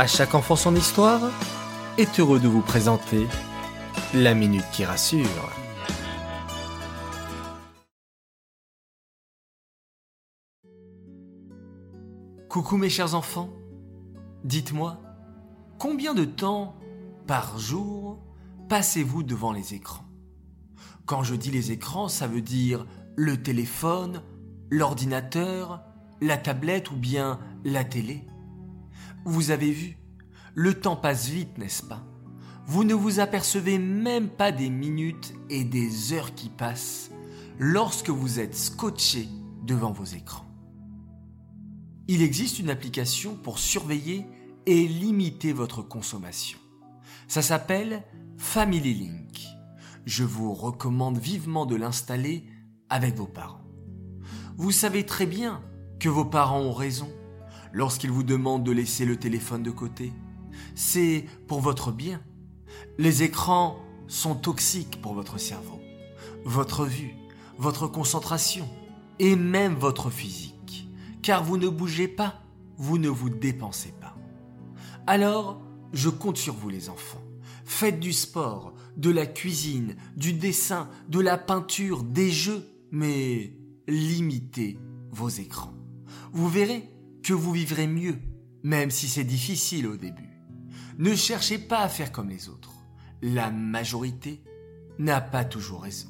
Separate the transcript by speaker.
Speaker 1: À chaque enfant son histoire est heureux de vous présenter la minute qui rassure. Coucou mes chers enfants, dites-moi, combien de temps par jour passez-vous devant les écrans? Quand je dis les écrans, ça veut dire le téléphone, l'ordinateur, la tablette ou bien la télé? Vous avez vu, le temps passe vite, n'est-ce pas? Vous ne vous apercevez même pas des minutes et des heures qui passent lorsque vous êtes scotché devant vos écrans. Il existe une application pour surveiller et limiter votre consommation. Ça s'appelle Family Link. Je vous recommande vivement de l'installer avec vos parents. Vous savez très bien que vos parents ont raison lorsqu'ils vous demandent de laisser le téléphone de côté. C'est pour votre bien. Les écrans sont toxiques pour votre cerveau, votre vue, votre concentration et même votre physique. Car vous ne bougez pas, vous ne vous dépensez pas. Alors, je compte sur vous les enfants. Faites du sport, de la cuisine, du dessin, de la peinture, des jeux, mais limitez vos écrans. Vous verrez, que vous vivrez mieux, même si c'est difficile au début. Ne cherchez pas à faire comme les autres. La majorité n'a pas toujours raison.